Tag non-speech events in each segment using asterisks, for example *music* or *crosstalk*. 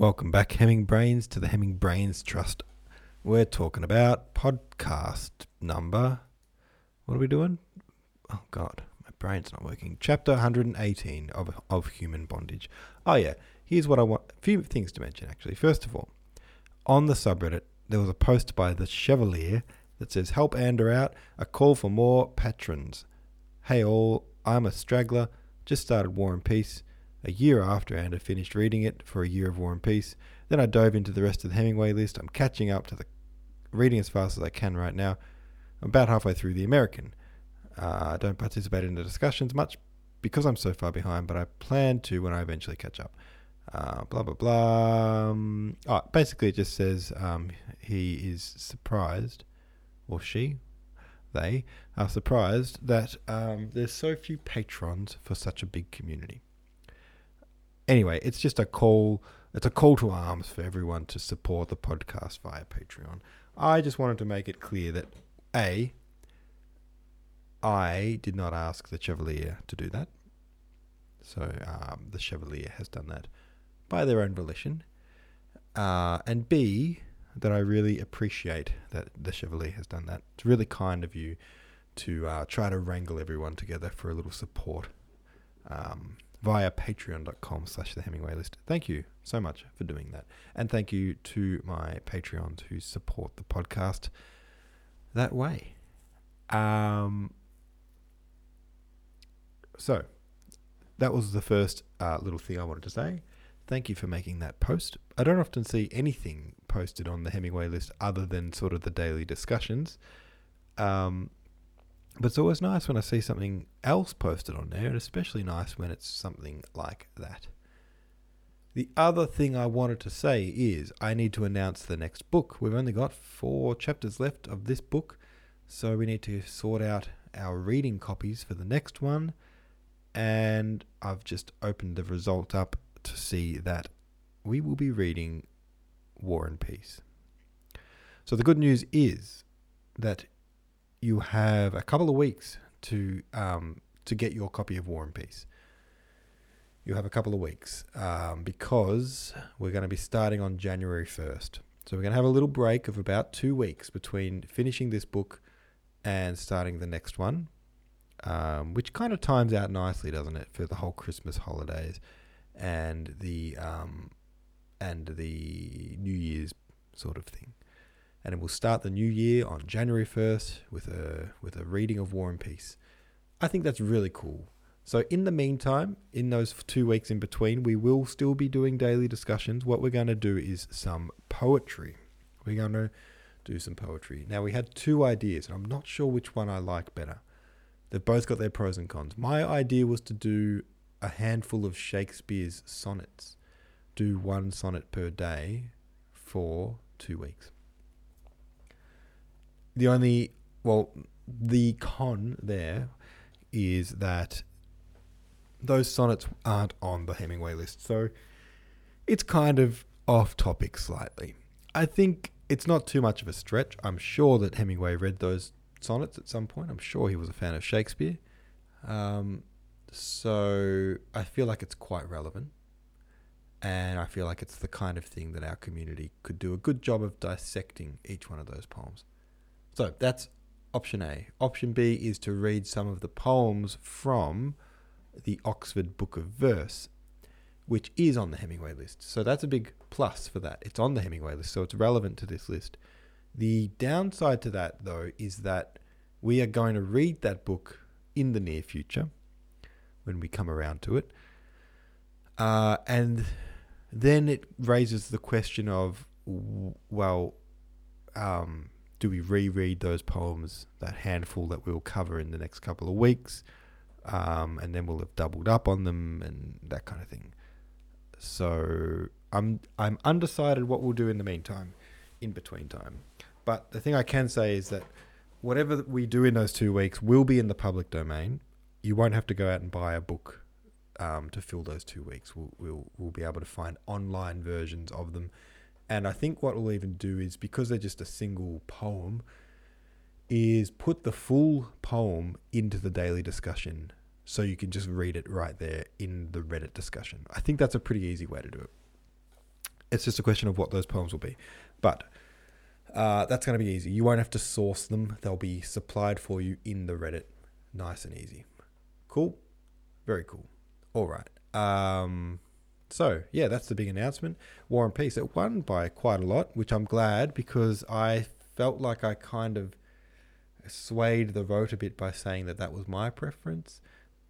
Welcome back, Hemming Brains, to the Hemming Brains Trust. We're talking about podcast number. What are we doing? Oh, God, my brain's not working. Chapter 118 of, of Human Bondage. Oh, yeah, here's what I want. A few things to mention, actually. First of all, on the subreddit, there was a post by the Chevalier that says, Help Ander out, a call for more patrons. Hey, all, I'm a straggler, just started War and Peace a year after I had finished reading it for a year of War and Peace. Then I dove into the rest of the Hemingway list. I'm catching up to the reading as fast as I can right now. I'm about halfway through The American. Uh, I don't participate in the discussions much because I'm so far behind, but I plan to when I eventually catch up. Uh, blah blah blah. Um, oh, basically, it just says um, he is surprised, or she, they are surprised that um, there's so few patrons for such a big community anyway, it's just a call. It's a call to arms for everyone to support the podcast via Patreon. I just wanted to make it clear that a, I did not ask the Chevalier to do that. So um, the Chevalier has done that by their own volition. Uh, and B, that I really appreciate that the Chevalier has done that. It's really kind of you to uh, try to wrangle everyone together for a little support. Um, via patreon.com slash the Hemingway list. Thank you so much for doing that. And thank you to my Patreons who support the podcast that way. Um, so that was the first uh, little thing I wanted to say. Thank you for making that post. I don't often see anything posted on the Hemingway list other than sort of the daily discussions. Um, but it's always nice when I see something else posted on there, and especially nice when it's something like that. The other thing I wanted to say is I need to announce the next book. We've only got four chapters left of this book, so we need to sort out our reading copies for the next one. And I've just opened the result up to see that we will be reading War and Peace. So the good news is that you have a couple of weeks to um, to get your copy of War and Peace. You have a couple of weeks um, because we're going to be starting on January first. So we're going to have a little break of about two weeks between finishing this book and starting the next one, um, which kind of times out nicely, doesn't it, for the whole Christmas holidays and the um, and the New Year's sort of thing and it will start the new year on January 1st with a with a reading of War and Peace. I think that's really cool. So in the meantime, in those 2 weeks in between, we will still be doing daily discussions. What we're going to do is some poetry. We're going to do some poetry. Now we had two ideas, and I'm not sure which one I like better. They've both got their pros and cons. My idea was to do a handful of Shakespeare's sonnets. Do one sonnet per day for 2 weeks the only well, the con there is that those sonnets aren't on the Hemingway list, so it's kind of off topic slightly. I think it's not too much of a stretch. I'm sure that Hemingway read those sonnets at some point. I'm sure he was a fan of Shakespeare. Um, so I feel like it's quite relevant. And I feel like it's the kind of thing that our community could do a good job of dissecting each one of those poems. So that's option A. Option B is to read some of the poems from the Oxford Book of Verse, which is on the Hemingway list. So that's a big plus for that. It's on the Hemingway list, so it's relevant to this list. The downside to that, though, is that we are going to read that book in the near future when we come around to it. Uh, and then it raises the question of, well, um, do we reread those poems, that handful that we'll cover in the next couple of weeks, um, and then we'll have doubled up on them and that kind of thing. So I'm I'm undecided what we'll do in the meantime, in between time. But the thing I can say is that whatever we do in those two weeks will be in the public domain. You won't have to go out and buy a book um, to fill those two weeks. We'll, we'll we'll be able to find online versions of them and I think what we'll even do is because they're just a single poem, is put the full poem into the daily discussion so you can just read it right there in the Reddit discussion. I think that's a pretty easy way to do it. It's just a question of what those poems will be. But uh, that's going to be easy. You won't have to source them, they'll be supplied for you in the Reddit. Nice and easy. Cool. Very cool. All right. Um, so, yeah, that's the big announcement. War and Peace. It won by quite a lot, which I'm glad because I felt like I kind of swayed the vote a bit by saying that that was my preference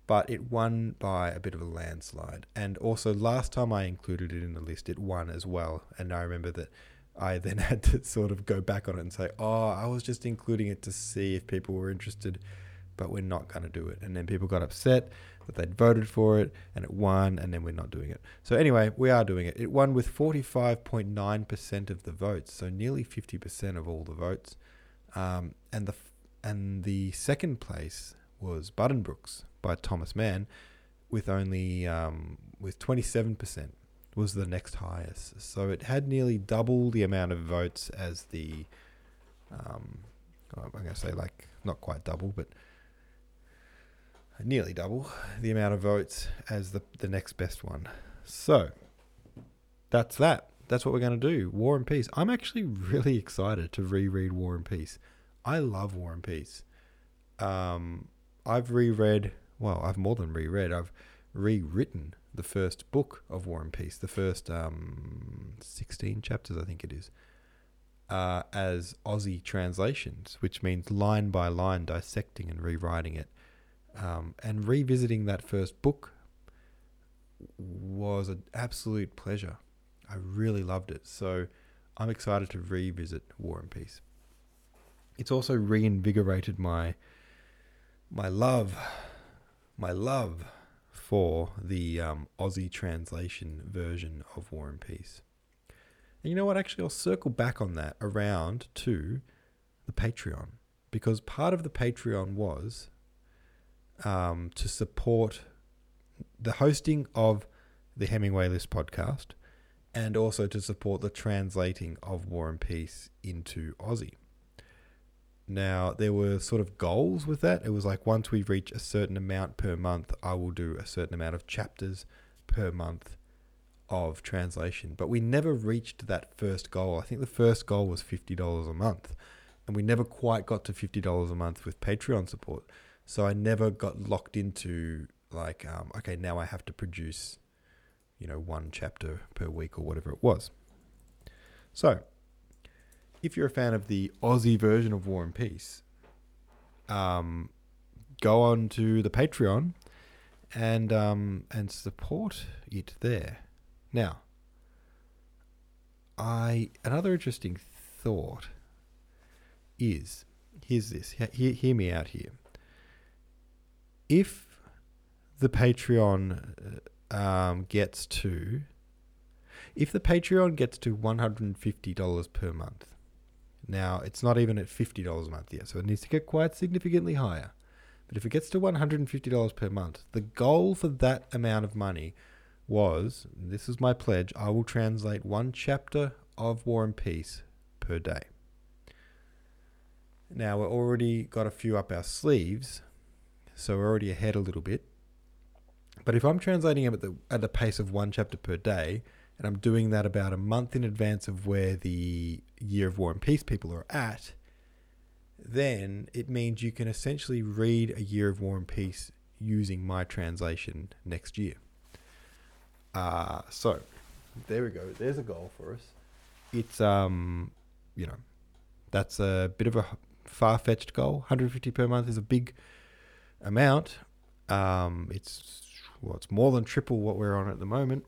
but it won by a bit of a landslide. And also, last time I included it in the list, it won as well. And I remember that I *laughs* then had to sort of go back on it and say, oh, I was just including it to see if people were interested, but we're not going to do it. And then people got upset that they'd voted for it and it won, and then we're not doing it. So, anyway, we are doing it. It won with 45.9% of the votes, so nearly 50% of all the votes. Um, and the and the second place was Buddenbrooks by Thomas Mann, with only um, with twenty seven percent was the next highest. So it had nearly double the amount of votes as the. Um, I'm going to say like not quite double, but nearly double the amount of votes as the the next best one. So that's that. That's what we're going to do. War and Peace. I'm actually really excited to reread War and Peace. I love War and Peace. Um, I've reread well, I've more than reread. I've rewritten the first book of War and Peace, the first um, 16 chapters, I think it is, uh, as Aussie translations, which means line by line dissecting and rewriting it. Um, and revisiting that first book was an absolute pleasure. I really loved it. So I'm excited to revisit War and Peace. It's also reinvigorated my my love my love for the um, Aussie translation version of War and Peace. And you know what? Actually, I'll circle back on that around to the Patreon because part of the Patreon was um, to support the hosting of the Hemingway List podcast and also to support the translating of War and Peace into Aussie. Now, there were sort of goals with that. It was like once we reach a certain amount per month, I will do a certain amount of chapters per month of translation. But we never reached that first goal. I think the first goal was $50 a month. And we never quite got to $50 a month with Patreon support. So I never got locked into like, um, okay, now I have to produce, you know, one chapter per week or whatever it was. So if you're a fan of the Aussie version of War and Peace, um, go on to the Patreon and um, and support it there. Now, I another interesting thought is here's this. Hear, hear me out here. If the Patreon um, gets to if the Patreon gets to one hundred and fifty dollars per month, now, it's not even at $50 a month yet, so it needs to get quite significantly higher. But if it gets to $150 per month, the goal for that amount of money was this is my pledge I will translate one chapter of War and Peace per day. Now, we've already got a few up our sleeves, so we're already ahead a little bit. But if I'm translating at the, at the pace of one chapter per day, and I'm doing that about a month in advance of where the Year of War and Peace people are at, then it means you can essentially read a Year of War and Peace using my translation next year. Uh, so there we go. There's a goal for us. It's um, you know, that's a bit of a far-fetched goal. 150 per month is a big amount. Um, it's well, it's more than triple what we're on at the moment.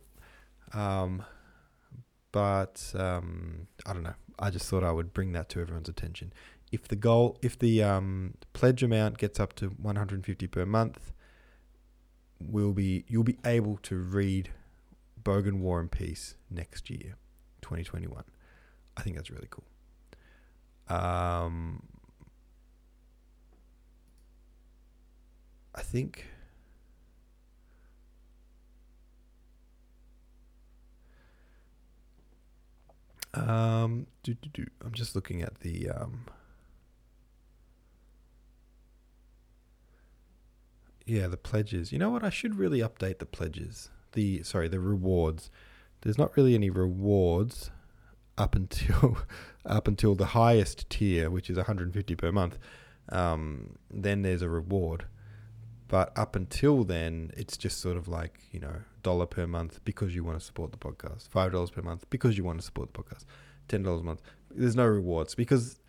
Um, but um, I don't know. I just thought I would bring that to everyone's attention. If the goal, if the um, pledge amount gets up to 150 per month, will be you'll be able to read Bogan War and Peace next year, 2021. I think that's really cool. Um, I think Um, do, do, do. I'm just looking at the. Um, yeah, the pledges. You know what? I should really update the pledges. The sorry, the rewards, there's not really any rewards up until *laughs* up until the highest tier, which is 150 per month. Um, then there's a reward, but up until then, it's just sort of like you know dollar per month because you want to support the podcast, five dollars per month because you want to support the podcast, ten dollars a month. There's no rewards because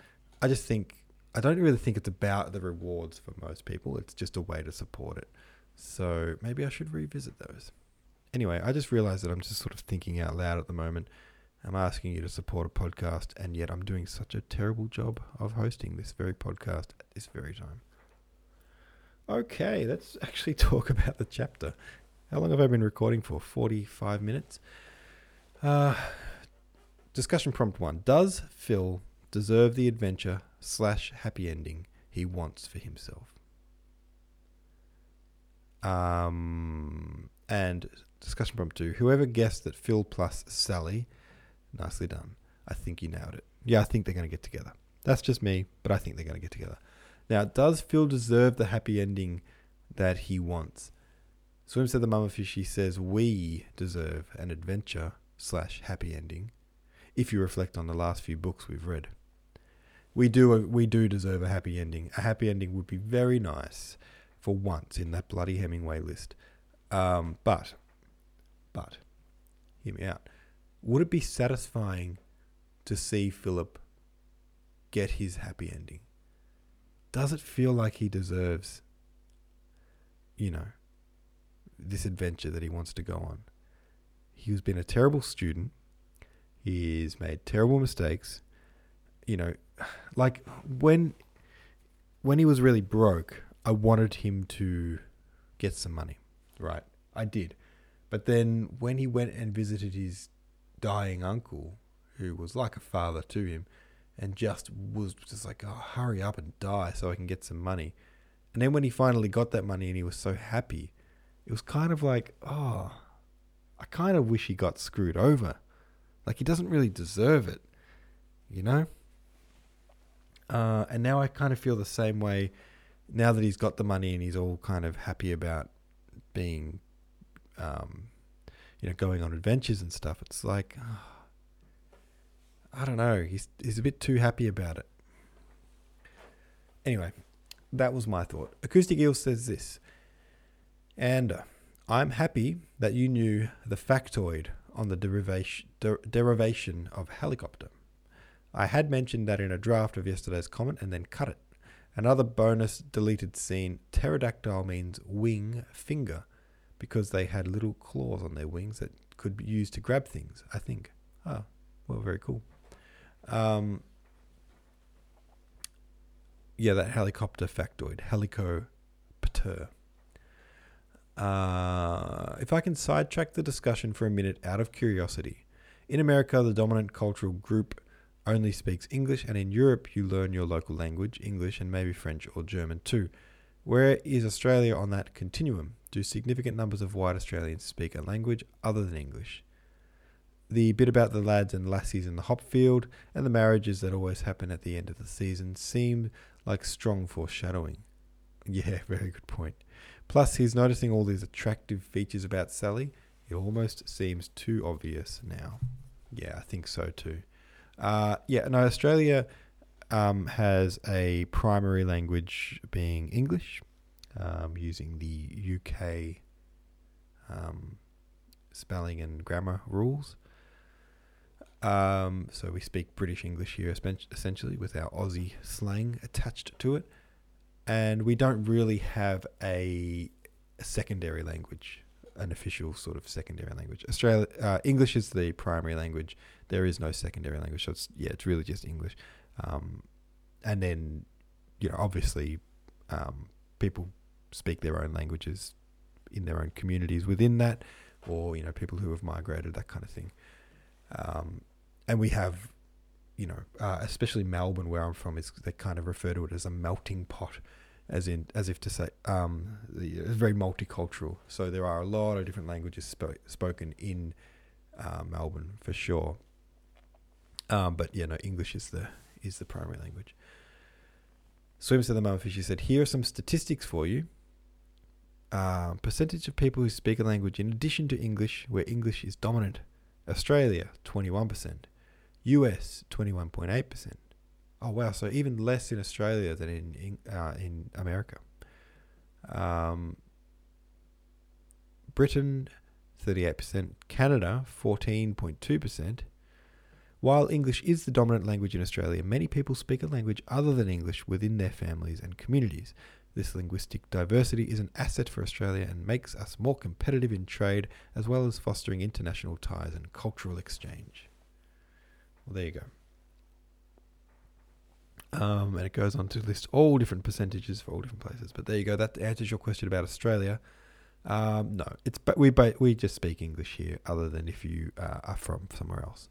I just think I don't really think it's about the rewards for most people. It's just a way to support it. So maybe I should revisit those. Anyway, I just realized that I'm just sort of thinking out loud at the moment. I'm asking you to support a podcast, and yet I'm doing such a terrible job of hosting this very podcast at this very time. Okay, let's *laughs* actually talk about the chapter. How long have I been recording for? 45 minutes. Uh, discussion prompt one Does Phil deserve the adventure slash happy ending he wants for himself? Um, and discussion prompt two Whoever guessed that Phil plus Sally Nicely done. I think you nailed it. Yeah, I think they're going to get together. That's just me, but I think they're going to get together. Now, does Phil deserve the happy ending that he wants? Swim said the mummerfish. He says we deserve an adventure slash happy ending. If you reflect on the last few books we've read, we do we do deserve a happy ending. A happy ending would be very nice for once in that bloody Hemingway list. Um, but, but, hear me out would it be satisfying to see Philip get his happy ending? Does it feel like he deserves, you know, this adventure that he wants to go on? He's been a terrible student. He's made terrible mistakes. You know, *sighs* like when when he was really broke, I wanted him to get some money. Right. I did. But then when he went and visited his dying uncle who was like a father to him and just was just like, oh, hurry up and die so I can get some money. And then when he finally got that money and he was so happy, it was kind of like, oh, I kind of wish he got screwed over. Like he doesn't really deserve it, you know? Uh, and now I kind of feel the same way now that he's got the money and he's all kind of happy about being um, you know, going on adventures and stuff. It's like, oh, I don't know. He's he's a bit too happy about it. Anyway, that was my thought. Acoustic Eel says this, and I'm happy that you knew the factoid on the derivation der- derivation of helicopter. I had mentioned that in a draft of yesterday's comment and then cut it. Another bonus deleted scene pterodactyl means wing finger because they had little claws on their wings that could be used to grab things, I think. Oh, well, very cool. Um, yeah, that helicopter factoid, helicopter. Uh, if I can sidetrack the discussion for a minute out of curiosity, in America, the dominant cultural group only speaks English, and in Europe, you learn your local language, English, and maybe French or German too. Where is Australia on that continuum? Do significant numbers of white Australians speak a language other than English? The bit about the lads and lassies in the hop field and the marriages that always happen at the end of the season seemed like strong foreshadowing. *laughs* Yeah, very good point. Plus, he's noticing all these attractive features about Sally. It almost seems too obvious now. Yeah, I think so too. Uh, yeah, no, Australia um, has a primary language being English, um, using the UK um, spelling and grammar rules. Um, so we speak British English here, essentially, with our Aussie slang attached to it, and we don't really have a, a secondary language, an official sort of secondary language. Australia uh, English is the primary language. There is no secondary language, so it's yeah, it's really just English. Um, and then, you know, obviously, um, people speak their own languages in their own communities within that, or you know, people who have migrated, that kind of thing. Um, and we have, you know, uh, especially Melbourne, where I'm from, is they kind of refer to it as a melting pot, as in as if to say, um, it's very multicultural. So there are a lot of different languages spo- spoken in uh, Melbourne for sure. Um, but yeah, no, English is the is the primary language. Swim said the mummerfish. He said, "Here are some statistics for you uh, percentage of people who speak a language in addition to English, where English is dominant Australia, 21%. US, 21.8%. Oh, wow. So even less in Australia than in, in, uh, in America. Um, Britain, 38%. Canada, 14.2%. While English is the dominant language in Australia, many people speak a language other than English within their families and communities. This linguistic diversity is an asset for Australia and makes us more competitive in trade as well as fostering international ties and cultural exchange. Well, there you go. Um, and it goes on to list all different percentages for all different places. But there you go. That answers your question about Australia. Um, no, it's but we we just speak English here, other than if you uh, are from somewhere else.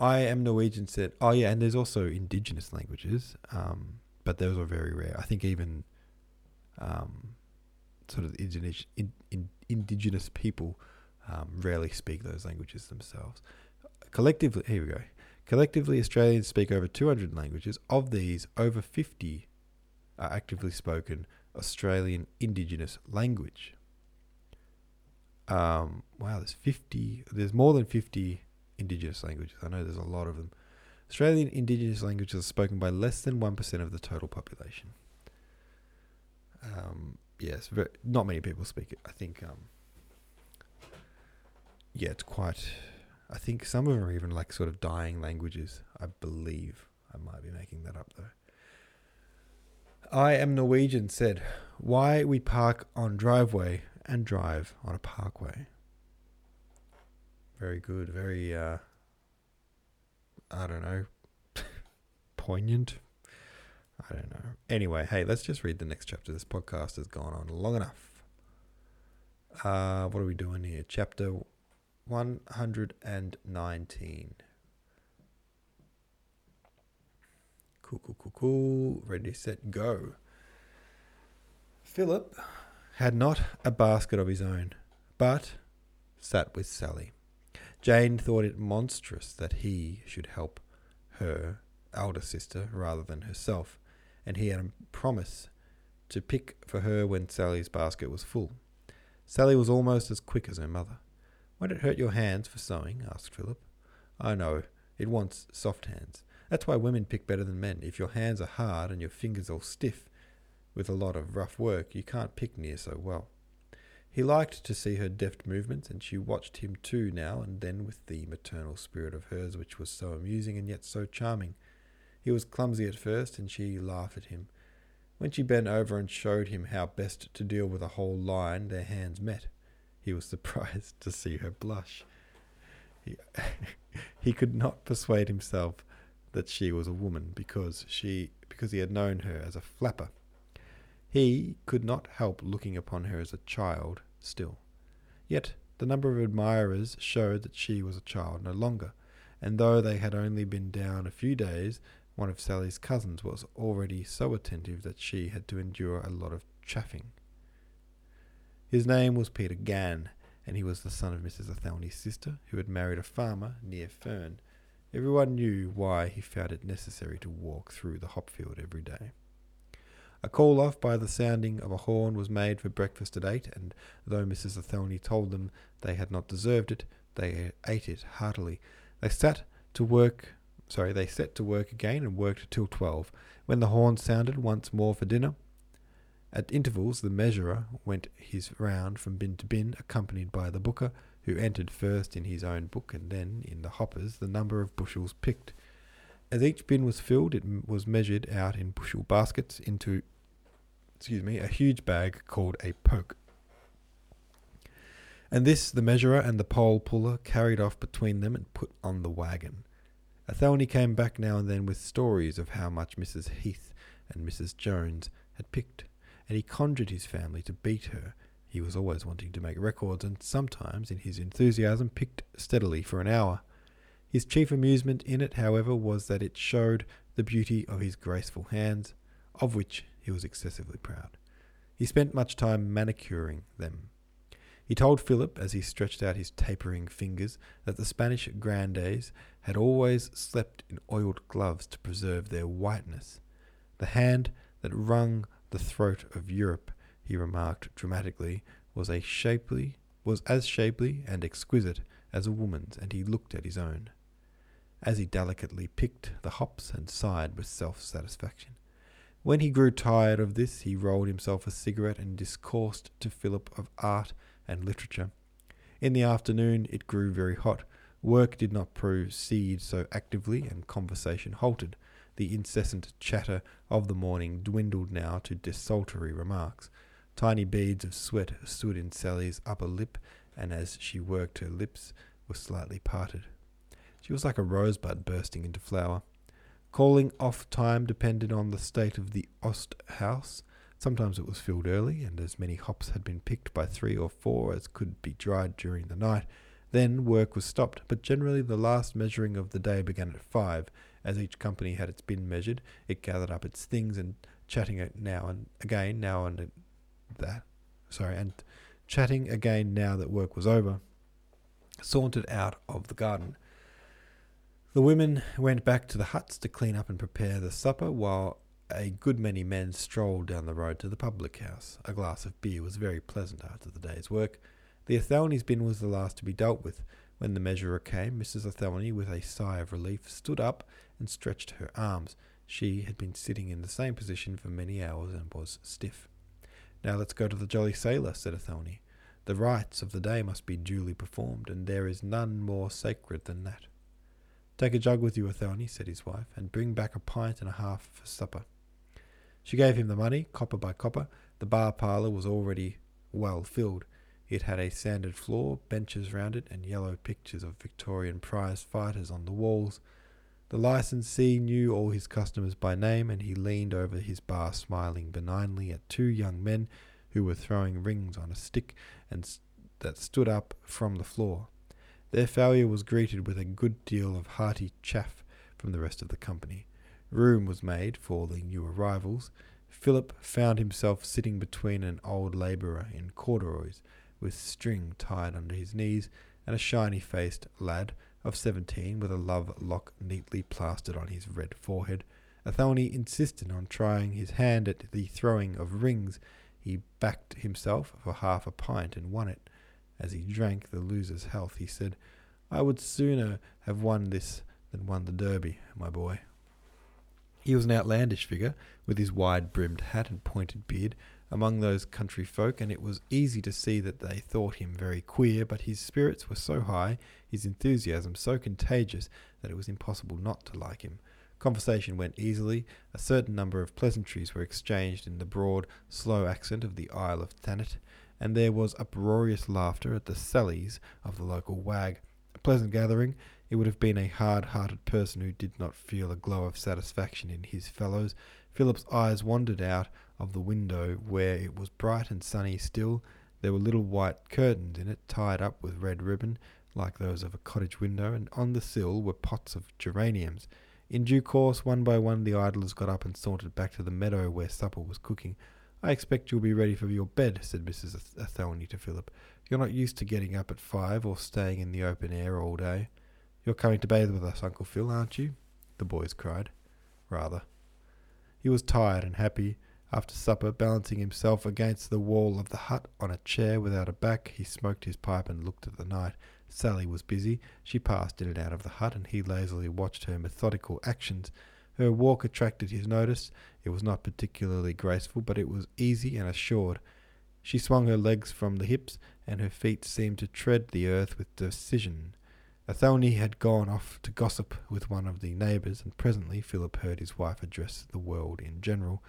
I am Norwegian. Said, oh yeah, and there's also indigenous languages, um, but those are very rare. I think even um, sort of indigenous in, in, indigenous people um, rarely speak those languages themselves. Collectively, here we go. Collectively, Australians speak over 200 languages. Of these, over 50 are actively spoken Australian Indigenous language. Um, wow, there's 50, there's more than 50 Indigenous languages. I know there's a lot of them. Australian Indigenous languages are spoken by less than 1% of the total population. Um, yes, very, not many people speak it. I think, um, yeah, it's quite I think some of them are even like sort of dying languages. I believe. I might be making that up though. I am Norwegian said, Why we park on driveway and drive on a parkway. Very good. Very, uh, I don't know, *laughs* poignant. I don't know. Anyway, hey, let's just read the next chapter. This podcast has gone on long enough. Uh, what are we doing here? Chapter 119. Cool, cool, cool, cool. Ready, set, go. Philip had not a basket of his own, but sat with Sally. Jane thought it monstrous that he should help her elder sister rather than herself, and he had a promise to pick for her when Sally's basket was full. Sally was almost as quick as her mother. Won't it hurt your hands for sewing? asked Philip. Oh, I know. It wants soft hands. That's why women pick better than men. If your hands are hard and your fingers all stiff with a lot of rough work, you can't pick near so well. He liked to see her deft movements, and she watched him too now and then with the maternal spirit of hers which was so amusing and yet so charming. He was clumsy at first, and she laughed at him. When she bent over and showed him how best to deal with a whole line, their hands met. He was surprised to see her blush. He, *laughs* he could not persuade himself that she was a woman because she because he had known her as a flapper. He could not help looking upon her as a child still. Yet the number of admirers showed that she was a child no longer, and though they had only been down a few days, one of Sally's cousins was already so attentive that she had to endure a lot of chaffing. His name was Peter Gann, and he was the son of Mrs. Athelny's sister, who had married a farmer near Ferne. Everyone knew why he found it necessary to walk through the hopfield every day. A call off by the sounding of a horn was made for breakfast at eight, and though Mrs. Athelney told them they had not deserved it, they ate it heartily. They sat to work sorry, they set to work again and worked till twelve. When the horn sounded once more for dinner, at intervals, the measurer went his round from bin to bin, accompanied by the booker, who entered first in his own book and then in the hoppers the number of bushels picked. As each bin was filled, it was measured out in bushel baskets into, excuse me, a huge bag called a poke. And this the measurer and the pole puller carried off between them and put on the wagon. Athelney came back now and then with stories of how much Mrs. Heath and Mrs. Jones had picked and he conjured his family to beat her. He was always wanting to make records, and sometimes, in his enthusiasm, picked steadily for an hour. His chief amusement in it, however, was that it showed the beauty of his graceful hands, of which he was excessively proud. He spent much time manicuring them. He told Philip, as he stretched out his tapering fingers, that the Spanish grandees had always slept in oiled gloves to preserve their whiteness. The hand that wrung the throat of Europe, he remarked dramatically, was a shapely was as shapely and exquisite as a woman's, and he looked at his own. As he delicately picked the hops and sighed with self satisfaction. When he grew tired of this, he rolled himself a cigarette and discoursed to Philip of art and literature. In the afternoon, it grew very hot. Work did not proceed so actively, and conversation halted. The incessant chatter of the morning dwindled now to desultory remarks. Tiny beads of sweat stood in Sally's upper lip, and as she worked her lips were slightly parted. She was like a rosebud bursting into flower. Calling off time depended on the state of the Oast house. Sometimes it was filled early, and as many hops had been picked by three or four as could be dried during the night. Then work was stopped, but generally the last measuring of the day began at five. As each company had its bin measured, it gathered up its things and chatting it now and again, now and that, sorry, and chatting again now that work was over, sauntered out of the garden. The women went back to the huts to clean up and prepare the supper, while a good many men strolled down the road to the public house. A glass of beer was very pleasant after the day's work. The Athelny's bin was the last to be dealt with. When the measurer came, Mrs. Athelny, with a sigh of relief, stood up and stretched her arms. She had been sitting in the same position for many hours and was stiff. Now let's go to the Jolly Sailor, said Athelny. The rites of the day must be duly performed, and there is none more sacred than that. Take a jug with you, Athelny, said his wife, and bring back a pint and a half for supper. She gave him the money, copper by copper. The bar parlour was already well filled. It had a sanded floor, benches round it, and yellow pictures of Victorian prize fighters on the walls. The licensee knew all his customers by name, and he leaned over his bar smiling benignly at two young men who were throwing rings on a stick and st- that stood up from the floor. Their failure was greeted with a good deal of hearty chaff from the rest of the company. Room was made for the new arrivals. Philip found himself sitting between an old labourer in corduroys, with string tied under his knees, and a shiny faced lad of seventeen with a love lock neatly plastered on his red forehead. Athelny insisted on trying his hand at the throwing of rings. He backed himself for half a pint and won it. As he drank the loser's health, he said, I would sooner have won this than won the Derby, my boy. He was an outlandish figure, with his wide brimmed hat and pointed beard, among those country folk, and it was easy to see that they thought him very queer, but his spirits were so high, his enthusiasm so contagious, that it was impossible not to like him. Conversation went easily. A certain number of pleasantries were exchanged in the broad, slow accent of the Isle of Thanet, and there was uproarious laughter at the sallies of the local wag. A pleasant gathering. It would have been a hard hearted person who did not feel a glow of satisfaction in his fellows. Philip's eyes wandered out of the window where it was bright and sunny still. There were little white curtains in it, tied up with red ribbon, like those of a cottage window, and on the sill were pots of geraniums. In due course, one by one, the idlers got up and sauntered back to the meadow where supper was cooking. I expect you'll be ready for your bed, said Mrs. Athelny to Philip. You're not used to getting up at five or staying in the open air all day. You're coming to bathe with us, Uncle Phil, aren't you? The boys cried. Rather. He was tired and happy. After supper, balancing himself against the wall of the hut on a chair without a back, he smoked his pipe and looked at the night. Sally was busy. She passed in and out of the hut, and he lazily watched her methodical actions. Her walk attracted his notice. It was not particularly graceful, but it was easy and assured. She swung her legs from the hips, and her feet seemed to tread the earth with decision. Athelny had gone off to gossip with one of the neighbours, and presently Philip heard his wife address the world in general.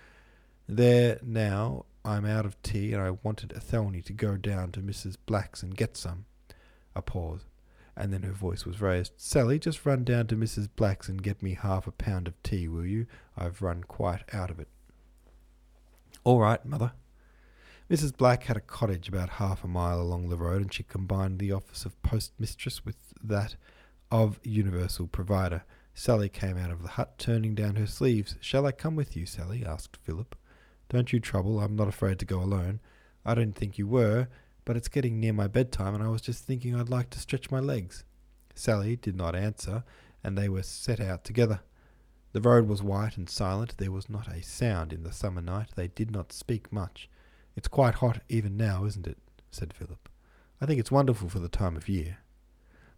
There now, I'm out of tea, and I wanted Athelny to go down to Mrs. Black's and get some. A pause, and then her voice was raised. Sally, just run down to Mrs. Black's and get me half a pound of tea, will you? I've run quite out of it. All right, mother. Mrs. Black had a cottage about half a mile along the road, and she combined the office of postmistress with that of universal provider. Sally came out of the hut, turning down her sleeves. Shall I come with you, Sally? asked Philip. Don't you trouble. I'm not afraid to go alone. I don't think you were, but it's getting near my bedtime, and I was just thinking I'd like to stretch my legs. Sally did not answer, and they were set out together. The road was white and silent. There was not a sound in the summer night. They did not speak much. It's quite hot even now, isn't it? said Philip. I think it's wonderful for the time of year.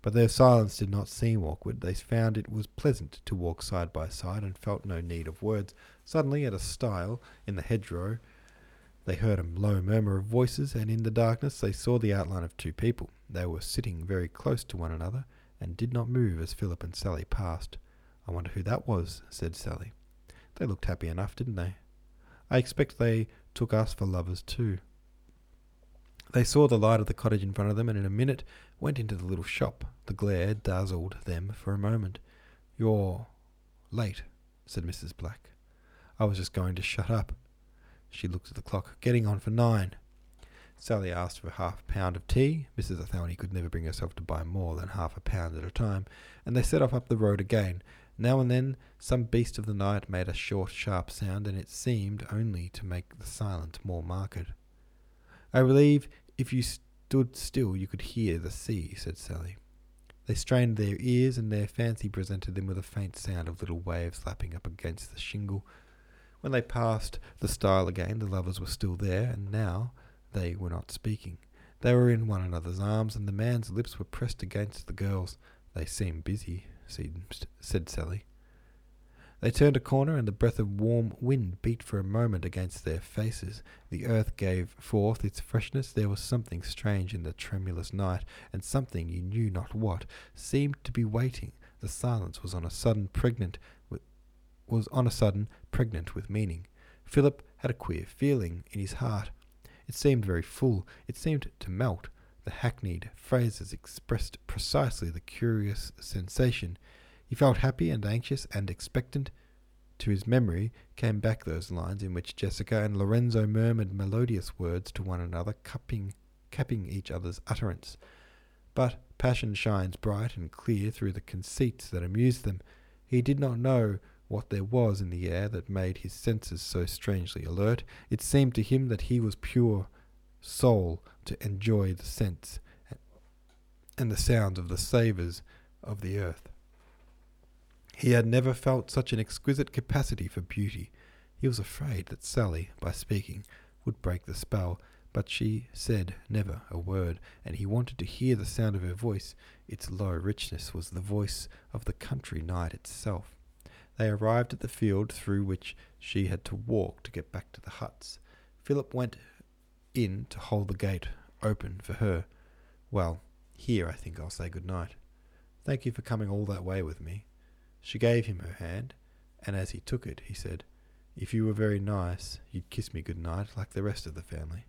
But their silence did not seem awkward. They found it was pleasant to walk side by side and felt no need of words. Suddenly, at a stile in the hedgerow, they heard a low murmur of voices, and in the darkness they saw the outline of two people. They were sitting very close to one another, and did not move as Philip and Sally passed. I wonder who that was, said Sally. They looked happy enough, didn't they? I expect they took us for lovers too. They saw the light of the cottage in front of them, and in a minute went into the little shop. The glare dazzled them for a moment. You're late, said Mrs. Black. I was just going to shut up. She looked at the clock. Getting on for nine. Sally asked for half a pound of tea. Mrs. Athelny could never bring herself to buy more than half a pound at a time, and they set off up the road again. Now and then some beast of the night made a short, sharp sound, and it seemed only to make the silence more marked. I believe if you stood still you could hear the sea, said Sally. They strained their ears, and their fancy presented them with a faint sound of little waves lapping up against the shingle. When they passed the stile again, the lovers were still there, and now they were not speaking. They were in one another's arms, and the man's lips were pressed against the girl's. They seemed busy, said Sally. They turned a corner, and the breath of warm wind beat for a moment against their faces. The earth gave forth its freshness. There was something strange in the tremulous night, and something, you knew not what, seemed to be waiting. The silence was on a sudden pregnant with, was on a sudden pregnant with meaning. Philip had a queer feeling in his heart. It seemed very full. It seemed to melt. The hackneyed phrases expressed precisely the curious sensation. He felt happy and anxious and expectant. To his memory came back those lines in which Jessica and Lorenzo murmured melodious words to one another, cupping, capping each other's utterance. But passion shines bright and clear through the conceits that amuse them. He did not know what there was in the air that made his senses so strangely alert. It seemed to him that he was pure soul to enjoy the scents and the sounds of the savours of the earth. He had never felt such an exquisite capacity for beauty. He was afraid that Sally, by speaking, would break the spell, but she said never a word, and he wanted to hear the sound of her voice. Its low richness was the voice of the country night itself. They arrived at the field through which she had to walk to get back to the huts. Philip went in to hold the gate open for her. Well, here I think I'll say good night. Thank you for coming all that way with me. She gave him her hand, and as he took it, he said, If you were very nice, you'd kiss me good night like the rest of the family.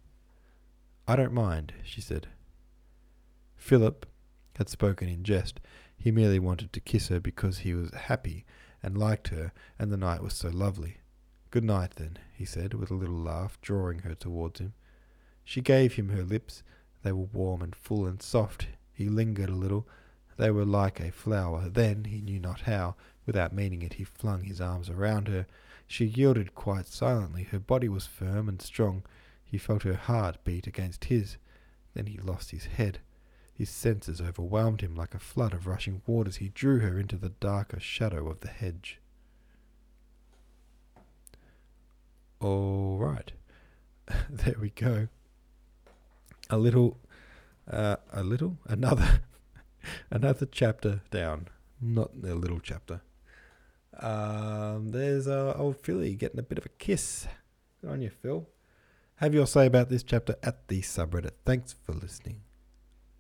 I don't mind, she said. Philip had spoken in jest. He merely wanted to kiss her because he was happy and liked her, and the night was so lovely. Good night, then, he said, with a little laugh, drawing her towards him. She gave him her lips. They were warm and full and soft. He lingered a little. They were like a flower. Then, he knew not how, without meaning it, he flung his arms around her. She yielded quite silently. Her body was firm and strong. He felt her heart beat against his. Then he lost his head. His senses overwhelmed him like a flood of rushing waters. He drew her into the darker shadow of the hedge. All right. *laughs* there we go a little, uh, a little, another, *laughs* another chapter down. Not a little chapter. Um, there's uh, old Philly getting a bit of a kiss. Good on you, Phil. Have your say about this chapter at the subreddit. Thanks for listening.